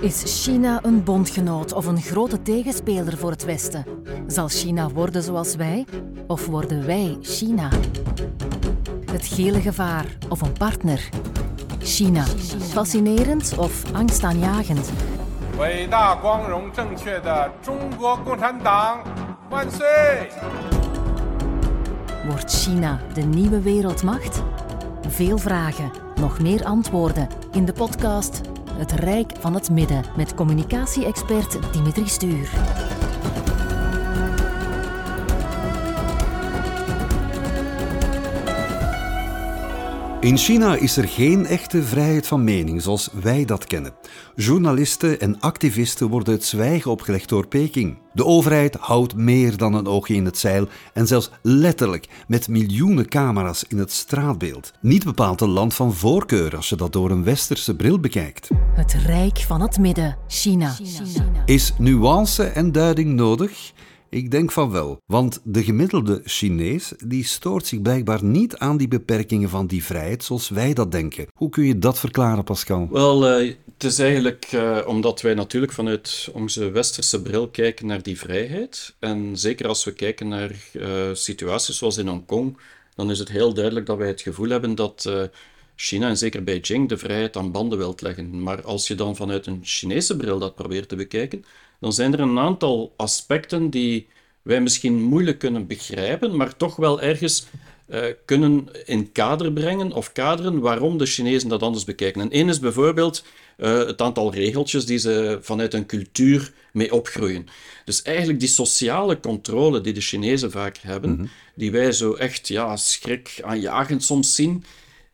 Is China een bondgenoot of een grote tegenspeler voor het Westen? Zal China worden zoals wij of worden wij China? Het gele gevaar of een partner? China. Fascinerend of angstaanjagend? Wordt China de nieuwe wereldmacht? Veel vragen, nog meer antwoorden in de podcast het Rijk van het Midden met communicatie-expert Dimitri Stuur. In China is er geen echte vrijheid van mening zoals wij dat kennen. Journalisten en activisten worden het zwijgen opgelegd door Peking. De overheid houdt meer dan een oogje in het zeil en zelfs letterlijk met miljoenen camera's in het straatbeeld. Niet bepaald een land van voorkeur als je dat door een westerse bril bekijkt. Het Rijk van het Midden, China. Is nuance en duiding nodig? Ik denk van wel, want de gemiddelde Chinees die stoort zich blijkbaar niet aan die beperkingen van die vrijheid zoals wij dat denken. Hoe kun je dat verklaren, Pascal? Wel, eh, het is eigenlijk eh, omdat wij natuurlijk vanuit onze westerse bril kijken naar die vrijheid. En zeker als we kijken naar eh, situaties zoals in Hongkong, dan is het heel duidelijk dat wij het gevoel hebben dat China en zeker Beijing de vrijheid aan banden wilt leggen. Maar als je dan vanuit een Chinese bril dat probeert te bekijken, dan zijn er een aantal aspecten die wij misschien moeilijk kunnen begrijpen, maar toch wel ergens eh, kunnen in kader brengen of kaderen waarom de Chinezen dat anders bekijken. En één is bijvoorbeeld eh, het aantal regeltjes die ze vanuit een cultuur mee opgroeien. Dus eigenlijk die sociale controle die de Chinezen vaak hebben, die wij zo echt ja, schrik aanjagend soms zien,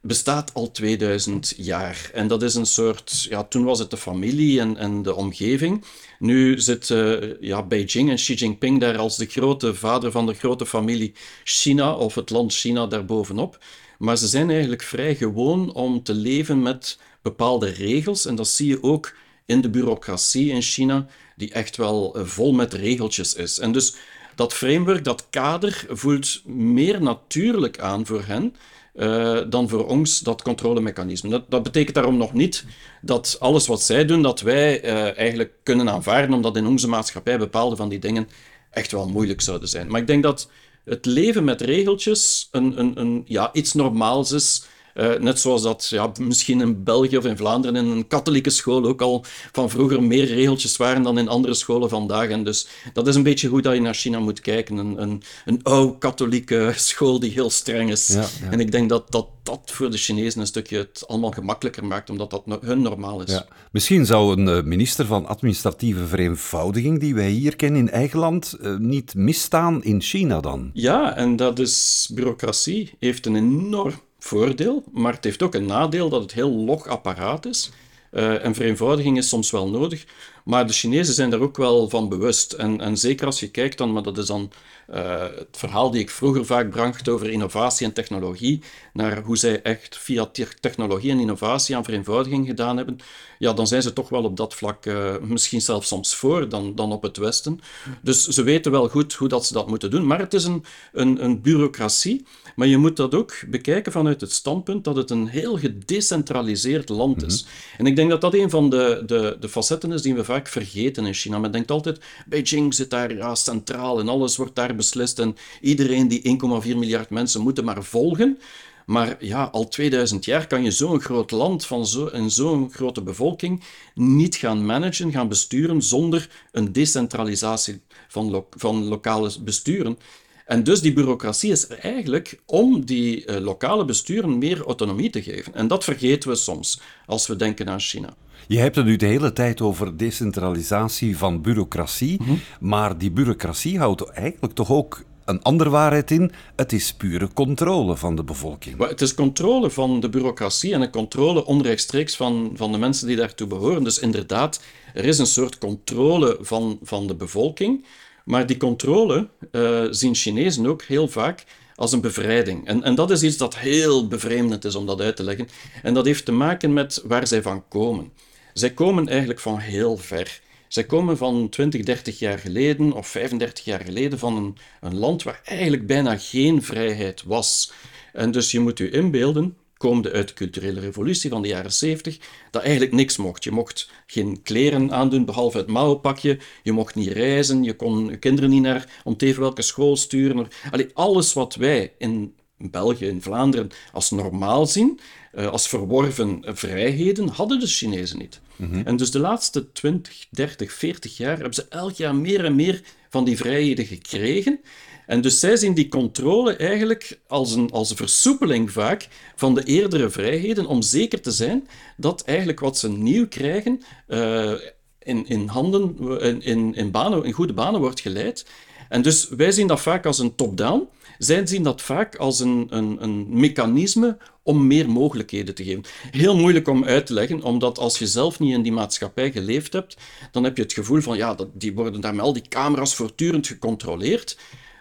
bestaat al 2000 jaar. En dat is een soort, ja, toen was het de familie en, en de omgeving. Nu zit eh, ja, Beijing en Xi Jinping daar als de grote vader van de grote familie China, of het land China daarbovenop. Maar ze zijn eigenlijk vrij gewoon om te leven met bepaalde regels. En dat zie je ook in de bureaucratie in China, die echt wel eh, vol met regeltjes is. En dus dat framework, dat kader, voelt meer natuurlijk aan voor hen uh, dan voor ons dat controlemechanisme. Dat, dat, betekent daarom nog niet dat alles wat zij doen, dat wij uh, eigenlijk kunnen aanvaarden, omdat in onze maatschappij bepaalde van die dingen echt wel moeilijk zouden zijn. Maar ik denk dat het leven met regeltjes een, een, een, ja, iets normaals is. Uh, net zoals dat ja, misschien in België of in Vlaanderen in een katholieke school ook al van vroeger meer regeltjes waren dan in andere scholen vandaag. En dus dat is een beetje hoe dat je naar China moet kijken. Een, een, een oude katholieke school die heel streng is. Ja, ja. En ik denk dat, dat dat voor de Chinezen een stukje het allemaal gemakkelijker maakt, omdat dat hun normaal is. Ja. Misschien zou een minister van administratieve vereenvoudiging die wij hier kennen in eigen land uh, niet misstaan in China dan? Ja, en dat is bureaucratie. Heeft een enorm voordeel, maar het heeft ook een nadeel dat het heel log apparaat is. Uh, en vereenvoudiging is soms wel nodig, maar de Chinezen zijn daar ook wel van bewust. En, en zeker als je kijkt dan, maar dat is dan uh, het verhaal die ik vroeger vaak bracht over innovatie en technologie, naar hoe zij echt via technologie en innovatie aan vereenvoudiging gedaan hebben, ja, dan zijn ze toch wel op dat vlak uh, misschien zelfs soms voor dan, dan op het Westen. Dus ze weten wel goed hoe dat ze dat moeten doen, maar het is een, een, een bureaucratie. Maar je moet dat ook bekijken vanuit het standpunt dat het een heel gedecentraliseerd land is. Mm -hmm. En ik denk dat dat een van de, de, de facetten is die we vaak vergeten in China. Men denkt altijd, Beijing zit daar ja, centraal en alles wordt daar en iedereen die 1,4 miljard mensen moeten maar volgen. Maar ja, al 2000 jaar kan je zo'n groot land van zo, en zo'n grote bevolking niet gaan managen, gaan besturen zonder een decentralisatie van, van lokale besturen. En dus die bureaucratie is er eigenlijk om die uh, lokale besturen meer autonomie te geven. En dat vergeten we soms als we denken aan China. Je hebt het nu de hele tijd over decentralisatie van bureaucratie, mm -hmm. maar die bureaucratie houdt eigenlijk toch ook een andere waarheid in. Het is pure controle van de bevolking. Maar het is controle van de bureaucratie en een controle onrechtstreeks van, van de mensen die daartoe behoren. Dus inderdaad, er is een soort controle van, van de bevolking. Maar die controle uh, zien Chinezen ook heel vaak als een bevrijding. En, en dat is iets dat heel bevreemdend is om dat uit te leggen. En dat heeft te maken met waar zij van komen. Zij komen eigenlijk van heel ver. Zij komen van 20, 30 jaar geleden of 35 jaar geleden van een, een land waar eigenlijk bijna geen vrijheid was. En dus je moet je inbeelden, komende uit de culturele revolutie van de jaren 70, dat eigenlijk niks mocht. Je mocht geen kleren aandoen behalve het mouwenpakje, je mocht niet reizen, je kon je kinderen niet naar om teven welke school sturen. Allee, alles wat wij in België, in Vlaanderen, als normaal zien, uh, als verworven vrijheden, hadden de Chinezen niet. Mhm. En dus de laatste 20, 30, 40 jaar hebben ze elk jaar meer en meer van die vrijheden gekregen. En dus zij zien die controle eigenlijk als een, als een versoepeling vaak van de eerdere vrijheden, om zeker te zijn dat eigenlijk wat ze nieuw krijgen uh, in, in handen, in, in, in, banen, in goede banen wordt geleid. En dus wij zien dat vaak als een top-down. Zij zien dat vaak als een, een, een mechanisme om meer mogelijkheden te geven. Heel moeilijk om uit te leggen, omdat als je zelf niet in die maatschappij geleefd hebt, dan heb je het gevoel van, ja, dat, die worden daar met al die camera's voortdurend gecontroleerd.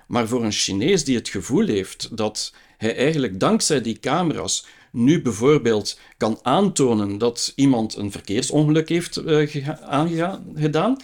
Maar voor een Chinees die het gevoel heeft dat hij eigenlijk dankzij die camera's nu bijvoorbeeld kan aantonen dat iemand een verkeersongeluk heeft uh, aangedaan,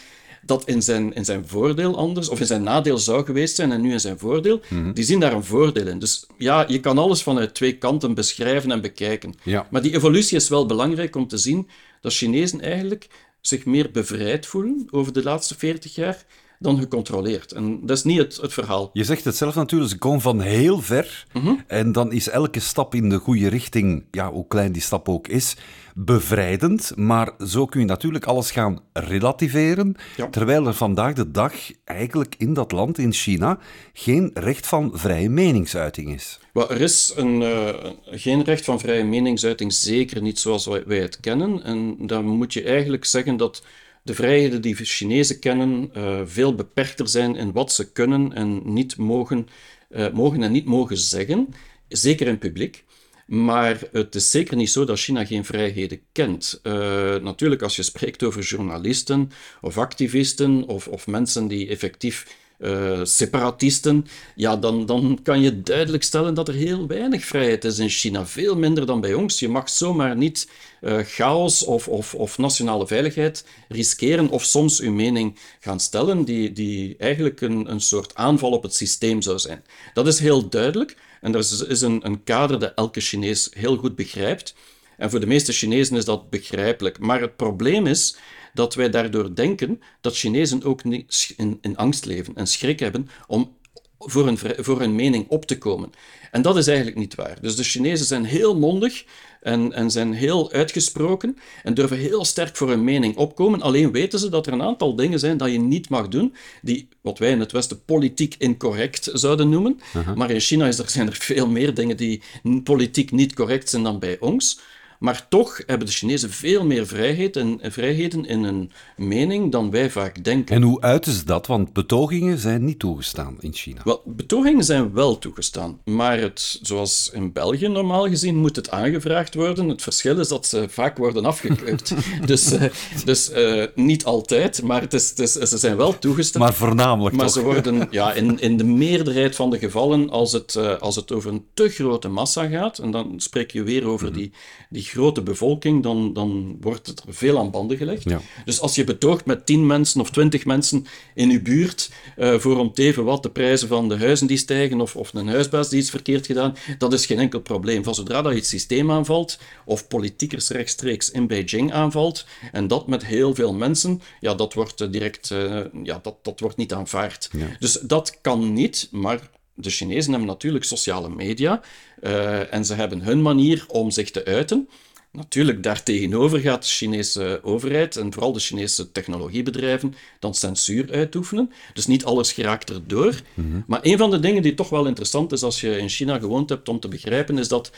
dat in zijn, in zijn voordeel anders, of in zijn nadeel zou geweest zijn en nu in zijn voordeel, mhm. die zien daar een voordeel in. Dus ja, je kan alles vanuit twee kanten beschrijven en bekijken. Ja. Maar die evolutie is wel belangrijk om te zien dat Chinezen eigenlijk zich meer bevrijd voelen over de laatste 40 jaar dan gecontroleerd. En dat is niet het, het verhaal. Je zegt het zelf natuurlijk, ze komen van heel ver. Mhm. En dan is elke stap in de goede richting, ja, hoe klein die stap ook is, bevrijdend. Maar zo kun je natuurlijk alles gaan relativeren. Terwijl er vandaag de dag eigenlijk in dat land, in China, geen recht van vrije meningsuiting is. Well, er is een, uh, geen recht van vrije meningsuiting, zeker niet zoals wij het kennen. En dan moet je eigenlijk zeggen dat de vrijheden die Chinezen kennen uh, veel beperkter zijn in wat ze kunnen en niet mogen, uh, mogen en niet mogen zeggen, zeker in publiek. Maar het is zeker niet zo dat China geen vrijheden kent. Uh, natuurlijk, als je spreekt over journalisten of activisten of, of mensen die effectief uh, separatisten, ja, dan, dan kan je duidelijk stellen dat er heel weinig vrijheid is in China. Veel minder dan bij ons. Je mag zomaar niet uh, chaos of, of, of nationale veiligheid riskeren of soms uw mening gaan stellen die, die eigenlijk een, een soort aanval op het systeem zou zijn. Dat is heel duidelijk en er is, is een, een kader dat elke Chinees heel goed begrijpt. En voor de meeste Chinezen is dat begrijpelijk. Maar het probleem is dat wij daardoor denken dat Chinezen ook in, in angst leven en schrik hebben om voor hun, voor hun mening op te komen. En dat is eigenlijk niet waar. Dus de Chinezen zijn heel mondig en, en zijn heel uitgesproken en durven heel sterk voor hun mening opkomen. Alleen weten ze dat er een aantal dingen zijn dat je niet mag doen, die wat wij in het Westen politiek incorrect zouden noemen. Maar in China is er, zijn er veel meer dingen die politiek niet correct zijn dan bij ons. Maar toch hebben de Chinezen veel meer vrijheid en, vrijheden in hun mening dan wij vaak denken. En hoe uiten ze dat? Want betogingen zijn niet toegestaan in China. Wel, betogingen zijn wel toegestaan. Maar het, zoals in België normaal gezien moet het aangevraagd worden. Het verschil is dat ze vaak worden afgekeurd. dus uh, dus uh, niet altijd, maar het is, het is, ze zijn wel toegestaan. Maar voornamelijk Maar toch? ze worden ja, in, in de meerderheid van de gevallen, als het, uh, als het over een te grote massa gaat, en dan spreek je weer over mm -hmm. die, die grote bevolking, dan, dan wordt het er veel aan banden gelegd. Ja. Dus als je betoogt met 10 mensen of 20 mensen in je buurt uh, voor om te even wat de prijzen van de huizen die stijgen of, of een huisbaas die iets verkeerd gedaan, dat is geen enkel probleem. Van zodra dat je het systeem aanvalt of politiekers rechtstreeks in Beijing aanvalt en dat met heel veel mensen, ja, dat wordt direct, uh, ja, dat, dat wordt niet aanvaard. Ja. Dus dat kan niet, maar de Chinezen hebben natuurlijk sociale media uh, en ze hebben hun manier om zich te uiten. Natuurlijk, daartegenover gaat de Chinese overheid en vooral de Chinese technologiebedrijven dan censuur uitoefenen. Dus niet alles geraakt erdoor. Mm -hmm. Maar een van de dingen die toch wel interessant is als je in China gewoond hebt om te begrijpen, is dat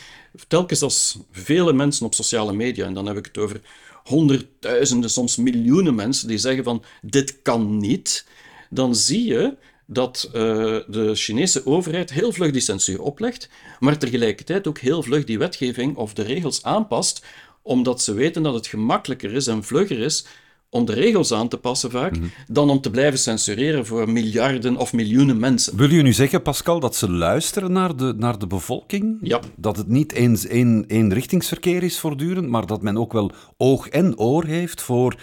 telkens als vele mensen op sociale media, en dan heb ik het over honderdduizenden, soms miljoenen mensen, die zeggen van dit kan niet, dan zie je dat uh, de Chinese overheid heel vlug die censuur oplegt, maar tegelijkertijd ook heel vlug die wetgeving of de regels aanpast, omdat ze weten dat het gemakkelijker is en vlugger is om de regels aan te passen vaak, Mhm. dan om te blijven censureren voor miljarden of miljoenen mensen. Wil je nu zeggen, Pascal, dat ze luisteren naar de, naar de bevolking? Ja. Dat het niet eens één eenrichtingsverkeer is voortdurend, maar dat men ook wel oog en oor heeft voor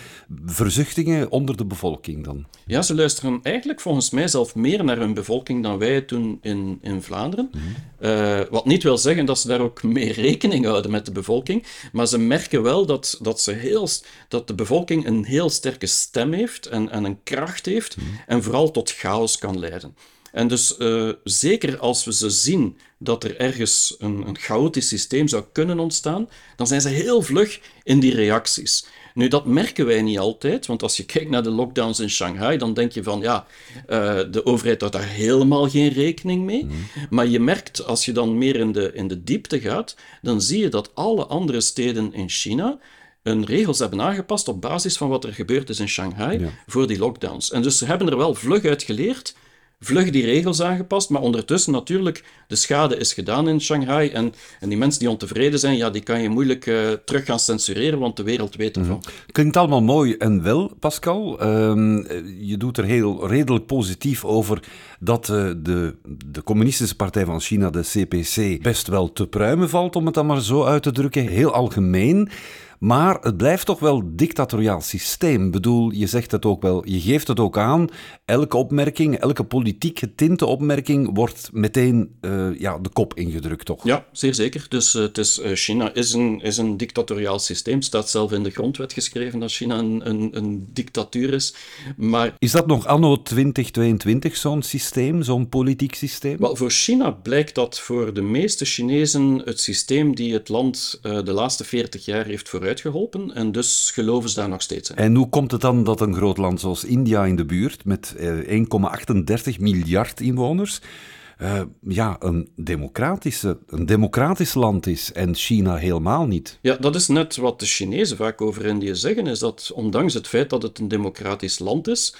verzuchtingen onder de bevolking dan? Ja, ze luisteren eigenlijk volgens mij zelf meer naar hun bevolking dan wij het doen in, in Vlaanderen. Eh, wat niet wil zeggen dat ze daar ook mee rekening houden met de bevolking, maar ze merken wel dat, dat, ze heel, dat de bevolking een heel sterke stem heeft en, en een kracht heeft en vooral tot chaos kan leiden. En dus eh, zeker als we ze zien dat er ergens een, een chaotisch systeem zou kunnen ontstaan, dan zijn ze heel vlug in die reacties. Nu, dat merken wij niet altijd, want als je kijkt naar de lockdowns in Shanghai, dan denk je van ja, eh, de overheid houdt daar helemaal geen rekening mee. Maar je merkt, als je dan meer in de, in de diepte gaat, dan zie je dat alle andere steden in China hun regels hebben aangepast op basis van wat er gebeurd is in Shanghai voor die lockdowns. En dus ze hebben er wel vlug uit geleerd, vlug die regels aangepast, maar ondertussen natuurlijk, de schade is gedaan in Shanghai en, en die mensen die ontevreden zijn, ja, die kan je moeilijk eh, terug gaan censureren, want de wereld weet ervan. Klinkt allemaal mooi en wel, Pascal. Ehm, je doet er heel redelijk positief over dat eh, de, de Communistische Partij van China, de CPC, best wel te pruimen valt, om het dan maar zo uit te drukken. Heel algemeen. Maar het blijft toch wel een dictatoriaal systeem. Ik bedoel, je zegt het ook wel, je geeft het ook aan. Elke opmerking, elke politiek getinte opmerking wordt meteen eh, ja, de kop ingedrukt, toch? Ja, zeer zeker. Dus eh, het is, eh, China is een, is een dictatoriaal systeem. Het staat zelf in de grondwet geschreven dat China een, een, een dictatuur is. Maar Is dat nog anno 2022 zo'n systeem, zo'n politiek systeem? Wel, voor China blijkt dat voor de meeste Chinezen het systeem die het land de laatste 40 jaar heeft vooruitgeholpen. En dus geloven ze daar nog steeds in. En hoe komt het dan dat een groot land zoals India in de buurt, met eh, 1,38 miljard inwoners, eh, ja, een, democratische, een democratisch land is en China helemaal niet? Ja, dat is net wat de Chinezen vaak over Indië zeggen, is dat ondanks het feit dat het een democratisch land is,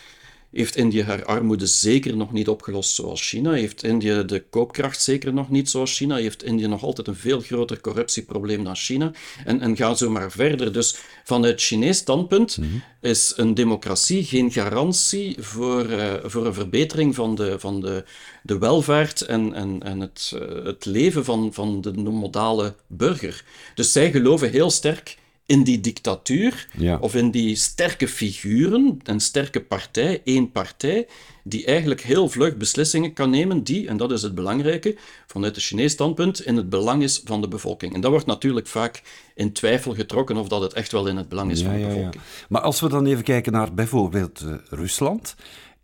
heeft Indië haar armoede zeker nog niet opgelost zoals China. Heeft Indië de koopkracht zeker nog niet zoals China. Heeft Indië nog altijd een veel groter corruptieprobleem dan China. En, en ga zo maar verder. Dus vanuit Chinees standpunt is een democratie geen garantie voor, eh, voor een verbetering van de, van de, de welvaart en, en, en het, eh, het leven van, van de modale burger. Dus zij geloven heel sterk in die dictatuur Ja. of in die sterke figuren, een sterke partij, één partij, die eigenlijk heel vlug beslissingen kan nemen die, en dat is het belangrijke, vanuit het Chinees standpunt, in het belang is van de bevolking. En dat wordt natuurlijk vaak in twijfel getrokken of dat het echt wel in het belang is van de bevolking. Maar als we dan even kijken naar bijvoorbeeld eh, Rusland,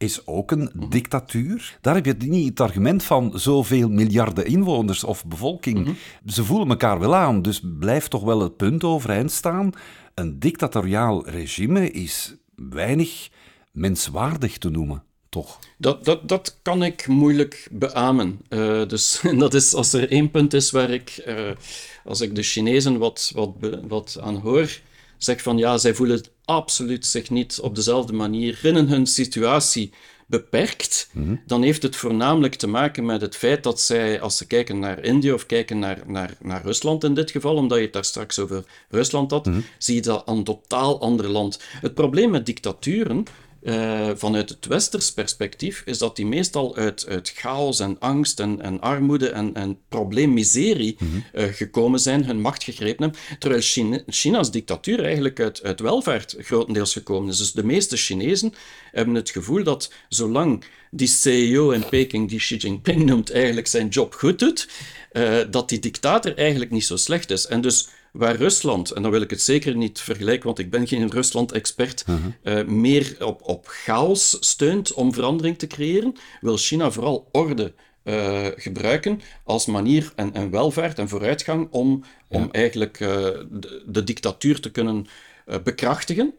is ook een dictatuur. Daar heb je niet het argument van zoveel miljarden inwoners of bevolking. Ze voelen elkaar wel aan, dus blijft toch wel het punt overeind staan. Een dictatoriaal regime is weinig menswaardig te noemen, toch? Dat, dat, dat kan ik moeilijk beamen. Eh, dus dat is, als er één punt is waar ik, eh, als ik de Chinezen wat, wat, wat aan hoor, zeg van ja, zij voelen absoluut zich niet op dezelfde manier binnen hun situatie beperkt, dan heeft het voornamelijk te maken met het feit dat zij, als ze kijken naar Indië of kijken naar, naar, naar Rusland in dit geval, omdat je het daar straks over Rusland had, zie je dat een totaal ander land. Het probleem met dictaturen eh, vanuit het westers perspectief is dat die meestal uit, uit chaos en angst en, en armoede en, en probleemmiserie eh, gekomen zijn, hun macht gegrepen hebben, terwijl China, China's dictatuur eigenlijk uit, uit welvaart grotendeels gekomen is. Dus de meeste Chinezen hebben het gevoel dat zolang die CEO in Peking, die Xi Jinping noemt, eigenlijk zijn job goed doet, eh, dat die dictator eigenlijk niet zo slecht is. En dus waar Rusland, en dan wil ik het zeker niet vergelijken, want ik ben geen Rusland-expert, eh, meer op, op chaos steunt om verandering te creëren, wil China vooral orde eh, gebruiken als manier en, en welvaart en vooruitgang om, om eigenlijk eh, de, de dictatuur te kunnen eh, bekrachtigen.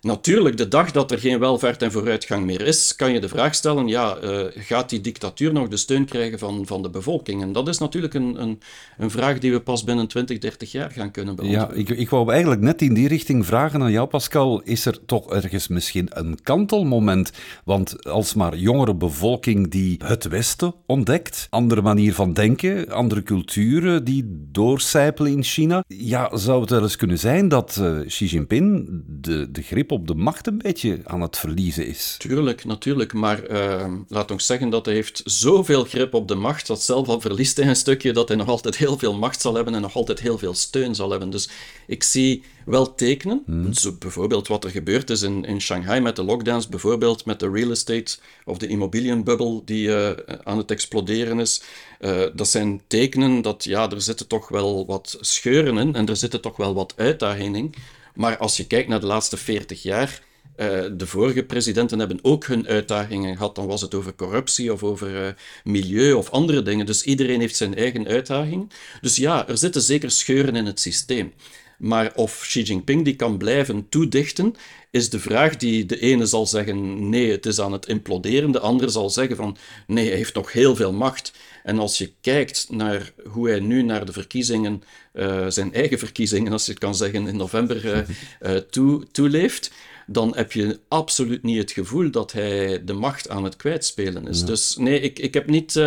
Natuurlijk, de dag dat er geen welvaart en vooruitgang meer is, kan je de vraag stellen, ja, eh, gaat die dictatuur nog de steun krijgen van, van de bevolking? En dat is natuurlijk een, een, een vraag die we pas binnen 20, 30 jaar gaan kunnen beantwoorden. Ja, ik, ik wou eigenlijk net in die richting vragen aan jou, Pascal. Is er toch ergens misschien een kantelmoment? Want als maar jongere bevolking die het Westen ontdekt, andere manier van denken, andere culturen die doorcijpelen in China, ja, zou het wel eens kunnen zijn dat eh, Xi Jinping Jinping de, de grip op de macht een beetje aan het verliezen is. Tuurlijk, natuurlijk. Maar uh, laat ons zeggen dat hij heeft zoveel grip op de macht, dat zelf al verliest hij een stukje, dat hij nog altijd heel veel macht zal hebben en nog altijd heel veel steun zal hebben. Dus ik zie wel tekenen. Hmm. Zo bijvoorbeeld wat er gebeurd is in, in Shanghai met de lockdowns, bijvoorbeeld met de real estate of de immobilienbubbel die uh, aan het exploderen is. Uh, dat zijn tekenen dat ja, er zitten toch wel wat scheuren in en er zitten toch wel wat uitdagingen in. Maar als je kijkt naar de laatste 40 jaar, uh, de vorige presidenten hebben ook hun uitdagingen gehad. Dan was het over corruptie of over uh, milieu of andere dingen. Dus iedereen heeft zijn eigen uitdaging. Dus ja, er zitten zeker scheuren in het systeem. Maar of Xi Jinping die kan blijven toedichten, is de vraag die de ene zal zeggen nee, het is aan het imploderen. De andere zal zeggen van nee, hij heeft nog heel veel macht. En als je kijkt naar hoe hij nu naar de verkiezingen, uh, zijn eigen verkiezingen, als je het kan zeggen, in november uh, uh, toe, toeleeft, dan heb je absoluut niet het gevoel dat hij de macht aan het kwijtspelen is. Ja. Dus nee, ik, ik heb niet,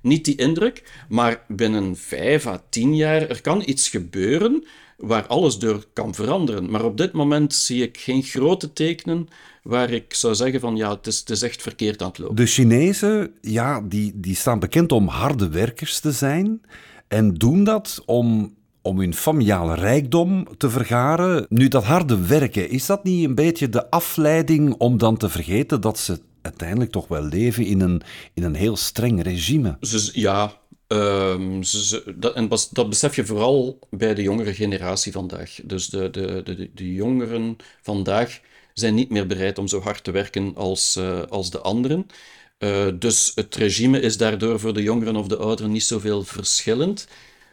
niet die indruk. Maar binnen vijf à tien jaar, er kan iets gebeuren waar alles door kan veranderen. Maar op dit moment zie ik geen grote tekenen waar ik zou zeggen van ja, het is, het is echt verkeerd aan het lopen. De Chinezen, ja, die, die staan bekend om harde werkers te zijn en doen dat om om hun familiale rijkdom te vergaren. Nu, dat harde werken, is dat niet een beetje de afleiding om dan te vergeten dat ze uiteindelijk toch wel leven in een, in een heel streng regime? Dus, ja, Ze, dat, en dat besef je vooral bij de jongere generatie vandaag. Dus de, de, de, de jongeren vandaag zijn niet meer bereid om zo hard te werken als, uh, als de anderen. Uh, dus het regime is daardoor voor de jongeren of de ouderen niet zoveel verschillend.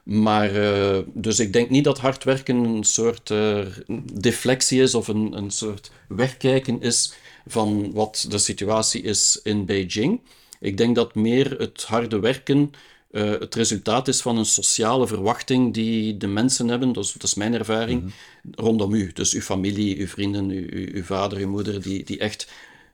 Maar uh, dus ik denk niet dat hard werken een soort deflectie is of een, een soort wegkijken is van wat de situatie is in Beijing. Ik denk dat meer het harde werken uh, het resultaat is van een sociale verwachting die de mensen hebben, dus, dat is mijn ervaring, mm -hmm. rondom u. Dus uw familie, uw vrienden, uw, uw vader, uw moeder, die, die echt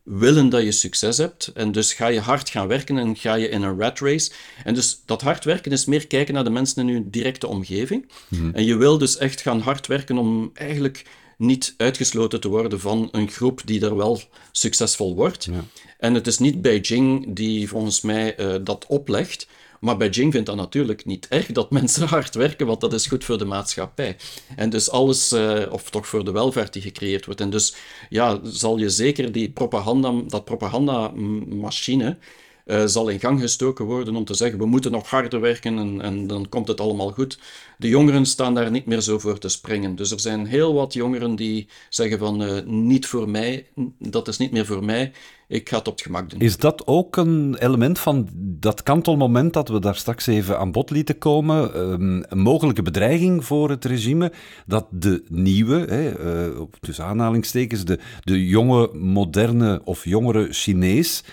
willen dat je succes hebt. En dus ga je hard gaan werken en ga je in een rat race. En dus dat hard werken is meer kijken naar de mensen in uw directe omgeving. Mm -hmm. En je wil dus echt gaan hard werken om eigenlijk niet uitgesloten te worden van een groep die er wel succesvol wordt. Ja. En het is niet Beijing die volgens mij uh, dat oplegt. Maar Beijing vindt dat natuurlijk niet erg dat mensen hard werken, want dat is goed voor de maatschappij. En dus alles, uh, of toch voor de welvaart die gecreëerd wordt. En dus ja, zal je zeker die propaganda, dat propagandamachine uh, zal in gang gestoken worden om te zeggen we moeten nog harder werken en, en dan komt het allemaal goed. De jongeren staan daar niet meer zo voor te springen. Dus er zijn heel wat jongeren die zeggen van uh, niet voor mij, dat is niet meer voor mij, ik ga het op het gemak doen. Is dat ook een element van dat kantelmoment dat we daar straks even aan bod lieten komen, um, een mogelijke bedreiging voor het regime, dat de nieuwe, hè, uh, tussen aanhalingstekens, de, de jonge, moderne of jongere Chinees,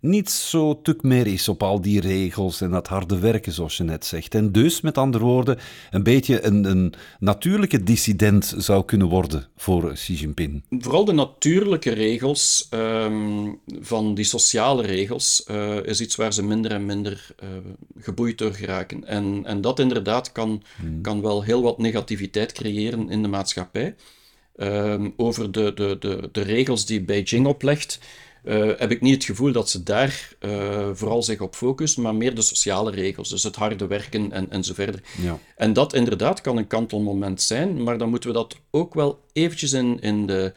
niet zo tuk meer is op al die regels en dat harde werken, zoals je net zegt. En dus, met andere woorden, een beetje een, een natuurlijke dissident zou kunnen worden voor Xi Jinping. Vooral de natuurlijke regels um, van die sociale regels uh, is iets waar ze minder en minder uh, geboeid door geraken. En, en dat inderdaad kan, hmm. kan wel heel wat negativiteit creëren in de maatschappij. Um, over de, de, de, de regels die Beijing oplegt uh, heb ik niet het gevoel dat ze daar uh, vooral zich op focussen, maar meer de sociale regels, dus het harde werken en, en zo verder. Ja. En dat inderdaad kan een kantelmoment zijn, maar dan moeten we dat ook wel eventjes in, in de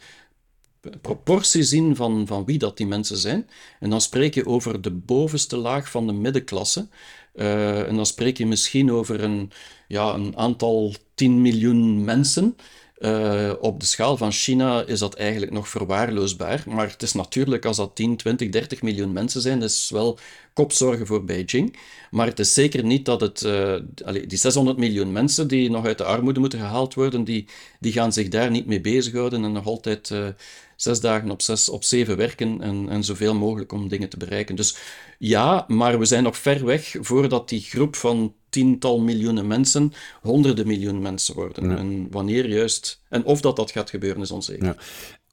proportie zien van, van wie dat die mensen zijn. En dan spreek je over de bovenste laag van de middenklasse. Uh, en dan spreek je misschien over een, ja, een aantal 10 miljoen mensen. Uh, op de schaal van China is dat eigenlijk nog verwaarloosbaar. Maar het is natuurlijk, als dat 10, 20, 30 miljoen mensen zijn, is wel kopzorgen voor Beijing. Maar het is zeker niet dat het, allee, die 600 miljoen mensen die nog uit de armoede moeten gehaald worden, die, die gaan zich daar niet mee bezighouden en nog altijd uh, zes dagen op zes op zeven werken en, en zoveel mogelijk om dingen te bereiken. Dus ja, maar we zijn nog ver weg voordat die groep van tiental miljoenen mensen honderden miljoen mensen worden. Ja. En wanneer juist, en of dat dat gaat gebeuren, is onzeker. Ja.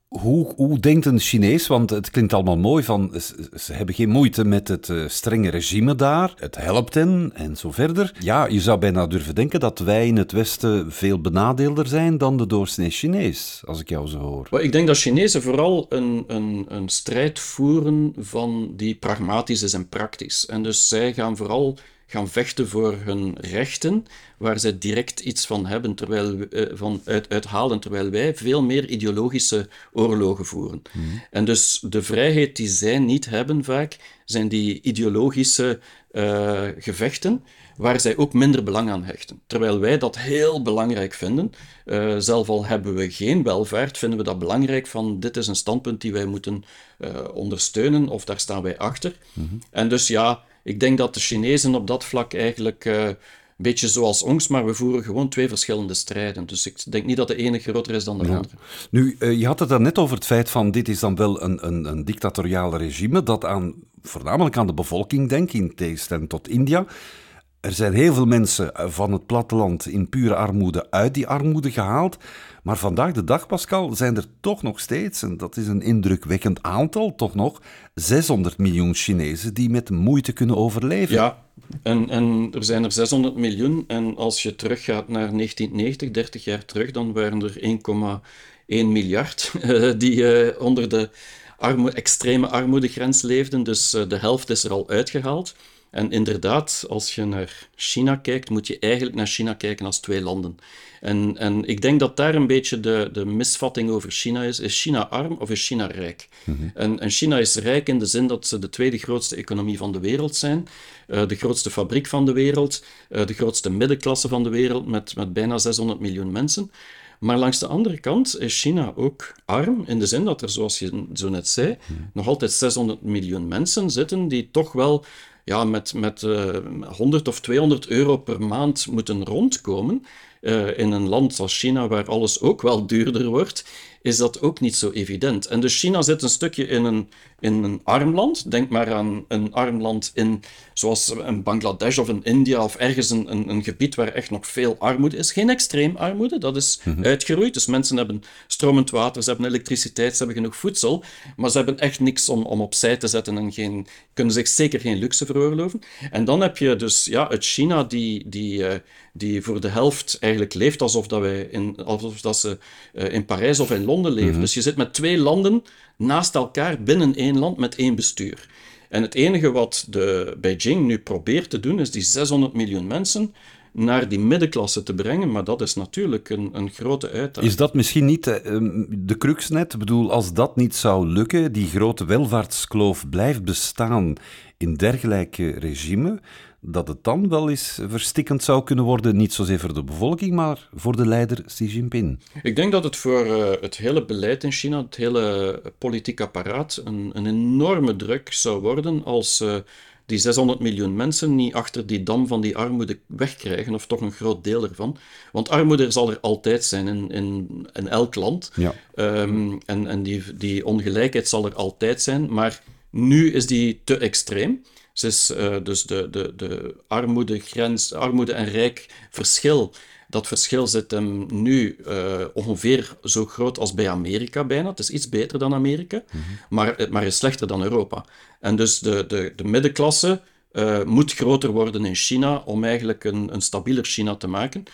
Hoe, hoe denkt een Chinees, want het klinkt allemaal mooi, van ze, hebben geen moeite met het uh, strenge regime daar, het helpt hen en zo verder. Ja, je zou bijna durven denken dat wij in het Westen veel benadeelder zijn dan de doorsnee Chinees, als ik jou zo hoor. Ik denk dat Chinezen vooral een, een, een strijd voeren van die pragmatisch is en praktisch. En dus zij gaan vooral gaan vechten voor hun rechten, waar zij direct iets van hebben, terwijl, uh, van uit, uithalen, terwijl wij veel meer ideologische oorlogen voeren. Mhm. En dus de vrijheid die zij niet hebben vaak, zijn die ideologische uh, gevechten, waar zij ook minder belang aan hechten. Terwijl wij dat heel belangrijk vinden. Uh, zelf al hebben we geen welvaart, vinden we dat belangrijk van dit is een standpunt die wij moeten ondersteunen of daar staan wij achter. Mhm. En dus ja, ik denk dat de Chinezen op dat vlak eigenlijk uh, een beetje zoals ons, maar we voeren gewoon twee verschillende strijden. Dus ik denk niet dat de ene groter is dan de andere. Nu, uh, je had het net over het feit van dit is dan wel een, een, een dictatoriaal regime dat aan, voornamelijk aan de bevolking denkt, in tegenstelling tot India. Er zijn heel veel mensen van het platteland in pure armoede uit die armoede gehaald. Maar vandaag de dag, Pascal, zijn er toch nog steeds, en dat is een indrukwekkend aantal, toch nog 600 miljoen Chinezen die met moeite kunnen overleven. Ja, en, en er zijn er 600 miljoen. En als je teruggaat naar 1990, 30 jaar terug, dan waren er 1,1 miljard uh, die uh, onder de armo extreme armoedegrens leefden. Dus de helft is er al uitgehaald. En inderdaad, als je naar China kijkt, moet je eigenlijk naar China kijken als twee landen. En, en ik denk dat daar een beetje de, de misvatting over China is. Is China arm of is China rijk? Mhm. en, en, China is rijk in de zin dat ze de tweede grootste economie van de wereld zijn, uh, de grootste fabriek van de wereld, uh, de grootste middenklasse van de wereld met, met bijna 600 miljoen mensen. Maar langs de andere kant is China ook arm, in de zin dat er, zoals je zo net zei, mhm. nog altijd 600 miljoen mensen zitten die toch wel ja, met, met uh, eh, 100 of 200 euro per maand moeten rondkomen. Uh, in een land als China, waar alles ook wel duurder wordt, is dat ook niet zo evident. En dus China zit een stukje in een, in een arm land. Denk maar aan een arm land in, zoals een Bangladesh of een India of ergens een, een, een gebied waar echt nog veel armoede is. Geen extreem armoede, dat is mhm. uitgeroeid. Dus mensen hebben stromend water, ze hebben elektriciteit, ze hebben genoeg voedsel, maar ze hebben echt niks om, om opzij te zetten en geen, kunnen zich zeker geen luxe veroorloven. En dan heb je dus ja, het China die, die, uh, die voor de helft eigenlijk leeft alsof, dat wij in, alsof dat ze uh, in Parijs of in Londen leven. Mhm. Dus je zit met twee landen naast elkaar binnen één land met één bestuur. En het enige wat de Beijing nu probeert te doen, is die 600 miljoen mensen naar die middenklasse te brengen, maar dat is natuurlijk een, een grote uitdaging. Is dat misschien niet eh, ehm, de crux net? Ik bedoel, als dat niet zou lukken, die grote welvaartskloof blijft bestaan in dergelijke regime, dat het dan wel eens verstikkend zou kunnen worden, niet zozeer voor de bevolking, maar voor de leider Xi Jinping? Ik denk dat het voor uh, het hele beleid in China, het hele politiek apparaat, een, een enorme druk zou worden als uh, die 600 miljoen mensen niet achter die dam van die armoede wegkrijgen, of toch een groot deel ervan. Want armoede zal er altijd zijn in, in, in elk land. Ja. Um, en en die, die ongelijkheid zal er altijd zijn, maar nu is die te extreem. Dus, uh, dus de, de, de armoedegrens, armoede en rijk verschil, dat verschil zit hem nu uh, ongeveer zo groot als bij Amerika bijna. Het is iets beter dan Amerika, mm -hmm. maar, maar is slechter dan Europa. En dus de, de, de middenklasse uh, moet groter worden in China om eigenlijk een, een stabieler China te maken.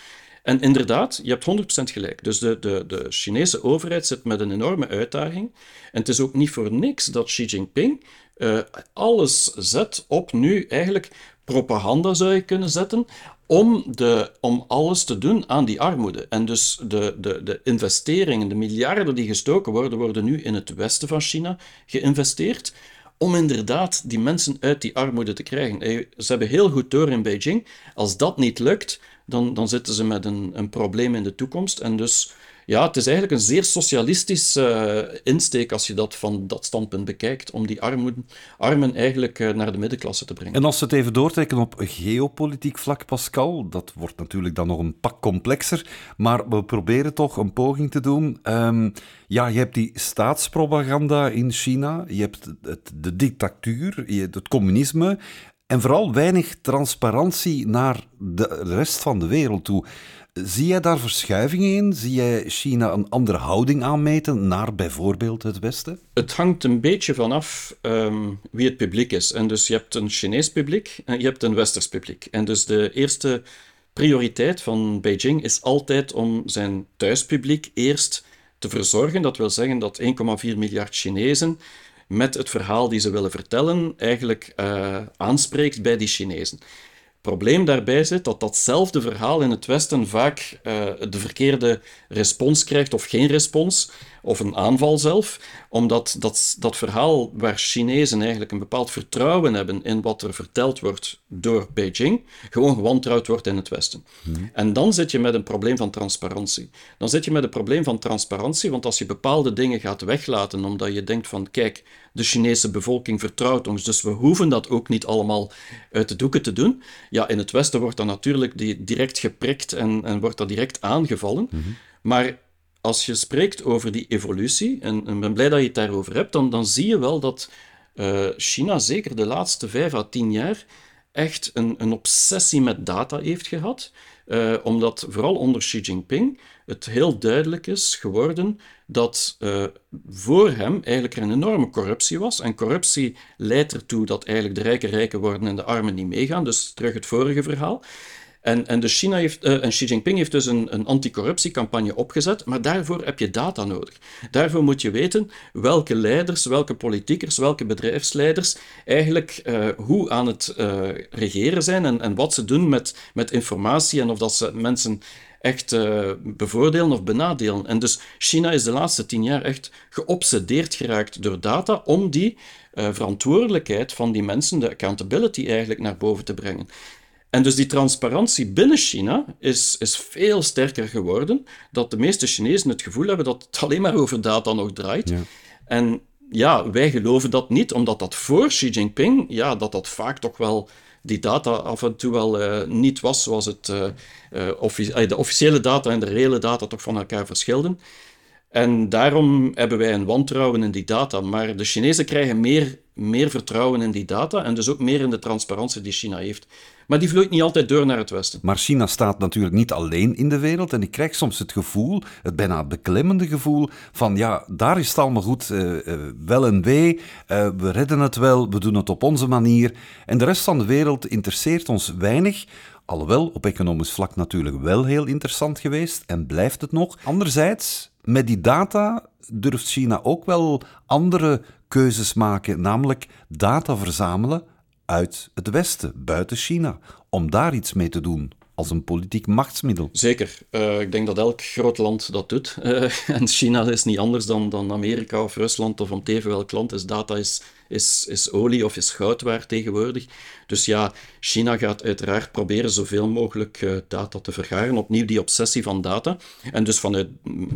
En inderdaad, je hebt 100% gelijk. Dus de, de, de Chinese overheid zit met een enorme uitdaging. En het is ook niet voor niks dat Xi Jinping uh, alles zet op nu eigenlijk propaganda zou je kunnen zetten om, de, om alles te doen aan die armoede. En dus de, de, de investeringen, de miljarden die gestoken worden, worden nu in het westen van China geïnvesteerd om inderdaad die mensen uit die armoede te krijgen. Ze hebben heel goed door in Beijing. Als dat niet lukt, dan, dan zitten ze met een, een probleem in de toekomst. En dus ja, het is eigenlijk een zeer socialistische uh, insteek als je dat van dat standpunt bekijkt, om die armen, armen eigenlijk uh, naar de middenklasse te brengen. En als we het even doortrekken op geopolitiek vlak, Pascal, dat wordt natuurlijk dan nog een pak complexer, maar we proberen toch een poging te doen. Um, ja, je hebt die staatspropaganda in China, je hebt het, de dictatuur, het communisme, en vooral weinig transparantie naar de rest van de wereld toe. Zie jij daar verschuivingen in? Zie jij China een andere houding aanmeten naar bijvoorbeeld het Westen? Het hangt een beetje vanaf um, wie het publiek is. En dus je hebt een Chinees publiek en je hebt een Westers publiek. En dus de eerste prioriteit van Beijing is altijd om zijn thuispubliek eerst te verzorgen. Dat wil zeggen dat 1,4 miljard Chinezen met het verhaal die ze willen vertellen eigenlijk uh, aanspreekt bij die Chinezen probleem daarbij zit dat datzelfde verhaal in het Westen vaak uh, de verkeerde respons krijgt of geen respons, of een aanval zelf, omdat dat, dat verhaal waar Chinezen eigenlijk een bepaald vertrouwen hebben in wat er verteld wordt door Beijing, gewoon gewantrouwd wordt in het Westen. Hmm. En dan zit je met een probleem van transparantie. Dan zit je met een probleem van transparantie, want als je bepaalde dingen gaat weglaten omdat je denkt van kijk, de Chinese bevolking vertrouwt ons, dus we hoeven dat ook niet allemaal uit de doeken te doen. Ja, in het Westen wordt dat natuurlijk direct geprikt en, en wordt dat direct aangevallen. Hmm. Maar als je spreekt over die evolutie, en ik ben blij dat je het daarover hebt, dan, zie je wel dat uh, China zeker de laatste vijf à tien jaar echt een, een obsessie met data heeft gehad. Uh, omdat vooral onder Xi Jinping het heel duidelijk is geworden dat uh, voor hem eigenlijk er een enorme corruptie was. En corruptie leidt ertoe dat eigenlijk de rijken rijker worden en de armen niet meegaan. Dus terug het vorige verhaal. En, en, dus China heeft, uh, en Xi Jinping heeft dus een, een anticorruptiecampagne opgezet, maar daarvoor heb je data nodig. Daarvoor moet je weten welke leiders, welke politiekers, welke bedrijfsleiders eigenlijk uh, hoe aan het uh, regeren zijn en, en wat ze doen met, met informatie en of dat ze mensen echt uh, bevoordelen of benadelen. En dus China is de laatste tien jaar echt geobsedeerd geraakt door data om die verantwoordelijkheid van die mensen, de accountability eigenlijk, naar boven te brengen. En dus die transparantie binnen China is, is veel sterker geworden, dat de meeste Chinezen het gevoel hebben dat het alleen maar over data nog draait. Ja. En ja, wij geloven dat niet, omdat dat voor Xi Jinping, ja, dat dat vaak toch wel die data af en toe wel uh, niet was zoals het, uh, uh, offici de officiële data en de reële data toch van elkaar verschilden. En daarom hebben wij een wantrouwen in die data. Maar de Chinezen krijgen meer, meer vertrouwen in die data en dus ook meer in de transparantie die China heeft. Maar die vloeit niet altijd door naar het Westen. Maar China staat natuurlijk niet alleen in de wereld. En ik krijg soms het gevoel, het bijna beklemmende gevoel, van ja, daar is het allemaal goed, uh, uh, wel en wee. Uh, we redden het wel, we doen het op onze manier. En de rest van de wereld interesseert ons weinig. Alhoewel op economisch vlak natuurlijk wel heel interessant geweest en blijft het nog. Anderzijds, met die data durft China ook wel andere keuzes maken, namelijk data verzamelen uit het Westen, buiten China, om daar iets mee te doen als een politiek machtsmiddel. Zeker. Uh, ik denk dat elk groot land dat doet. Uh, en China is niet anders dan, dan Amerika of Rusland of om teven welk land is. Data is, is, is olie of is goud waard tegenwoordig. Dus ja, China gaat uiteraard proberen zoveel mogelijk uh, data te vergaren. Opnieuw die obsessie van data. En dus vanuit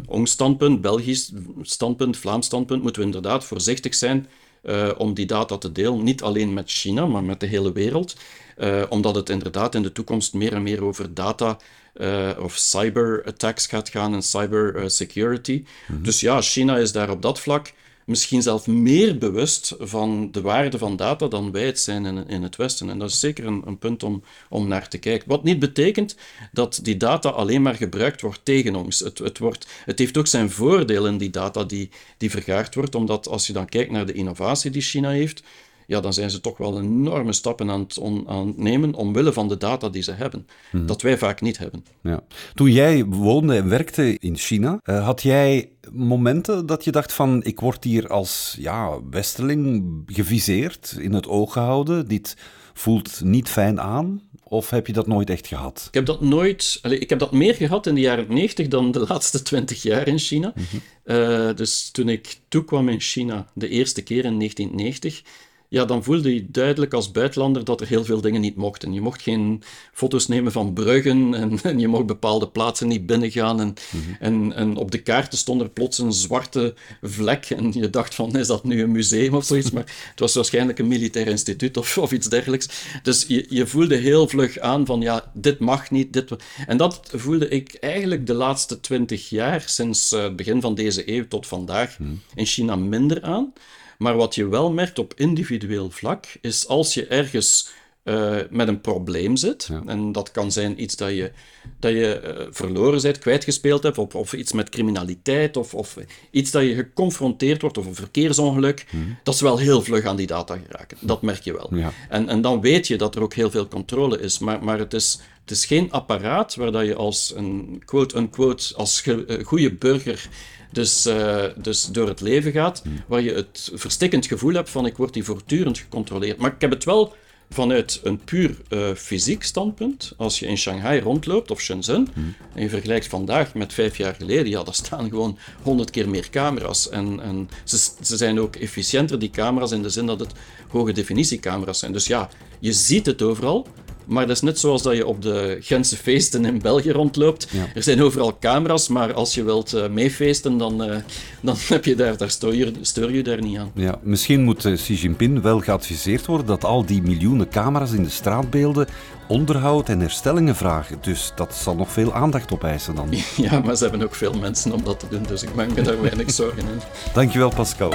ons standpunt, Belgisch standpunt, Vlaams standpunt, moeten we inderdaad voorzichtig zijn uh, om die data te delen. Niet alleen met China, maar met de hele wereld. Uh, omdat het inderdaad in de toekomst meer en meer over data uh, of cyberattacks gaat gaan en cybersecurity. Mm -hmm. Dus ja, China is daar op dat vlak misschien zelf meer bewust van de waarde van data dan wij het zijn in, in het Westen. En dat is zeker een, een, punt om, om naar te kijken. Wat niet betekent dat die data alleen maar gebruikt wordt tegen ons. Het, het, wordt, het heeft ook zijn voordeel in die data die, die vergaard wordt, omdat als je dan kijkt naar de innovatie die China heeft, ja, dan zijn ze toch wel enorme stappen aan het, on, aan het nemen omwille van de data die ze hebben. Mhm. Dat wij vaak niet hebben. Ja. Toen jij woonde en werkte in China, uh, had jij momenten dat je dacht van ik word hier als ja, westeling geviseerd, in het oog gehouden, dit voelt niet fijn aan? Of heb je dat nooit echt gehad? Ik heb dat nooit. Ik heb dat meer gehad in de jaren 90 dan de laatste 20 jaar in China. Mm -hmm. uh, dus toen ik toekwam in China de eerste keer in 1990, ja, dan voelde je duidelijk als buitenlander dat er heel veel dingen niet mochten. Je mocht geen foto's nemen van bruggen en, en je mocht bepaalde plaatsen niet binnengaan. En, mhm. en, en op de kaarten stond er plots een zwarte vlek en je dacht van, is dat nu een museum of zoiets? Maar het was waarschijnlijk een militair instituut of, of iets dergelijks. Dus je, je voelde heel vlug aan van, ja, dit mag niet. Dit... En dat voelde ik eigenlijk de laatste twintig jaar, sinds het begin van deze eeuw tot vandaag, mhm. in China minder aan. Maar wat je wel merkt op individueel vlak, is als je ergens uh, met een probleem zit. En dat kan zijn iets dat je, dat je uh, verloren bent, kwijtgespeeld hebt, of, of iets met criminaliteit, of, of iets dat je geconfronteerd wordt, of een verkeersongeluk. Hmm. Dat is wel heel vlug aan die data geraken. Dat merk je wel. Ja. En, en dan weet je dat er ook heel veel controle is. Maar, maar het, is, het is geen apparaat waar dat je als een quote-unquote, als ge, goede burger dus, uh, dus door het leven gaat, hmm. waar je het verstikkend gevoel hebt van ik word hier voortdurend gecontroleerd. Maar ik heb het wel vanuit een puur uh, fysiek standpunt, als je in Shanghai rondloopt of Shenzhen, hmm. en je vergelijkt vandaag met vijf jaar geleden, ja, daar staan gewoon honderd keer meer camera's. En, en ze, ze zijn ook efficiënter, die camera's, in de zin dat het hoge definitiecamera's zijn. Dus ja, je ziet het overal, maar dat is net zoals dat je op de Gentse feesten in België rondloopt. Er zijn overal camera's, maar als je wilt uh, meefeesten, dan, uh, dan heb je daar, daar stoor, je, stoor je daar niet aan. Ja, misschien moet uh, Xi Jinping wel geadviseerd worden dat al die miljoenen camera's in de straatbeelden onderhoud en herstellingen vragen. Dus dat zal nog veel aandacht opeisen dan. Ja, maar ze hebben ook veel mensen om dat te doen, dus ik maak me daar weinig zorgen in. Dankjewel, Pascal.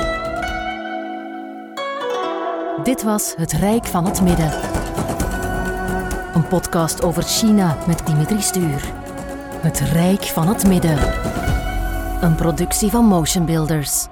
Dit was Het Rijk van het Midden. Een podcast over China met Dimitri Stuur. Het Rijk van het Midden. Een productie van Motion Builders.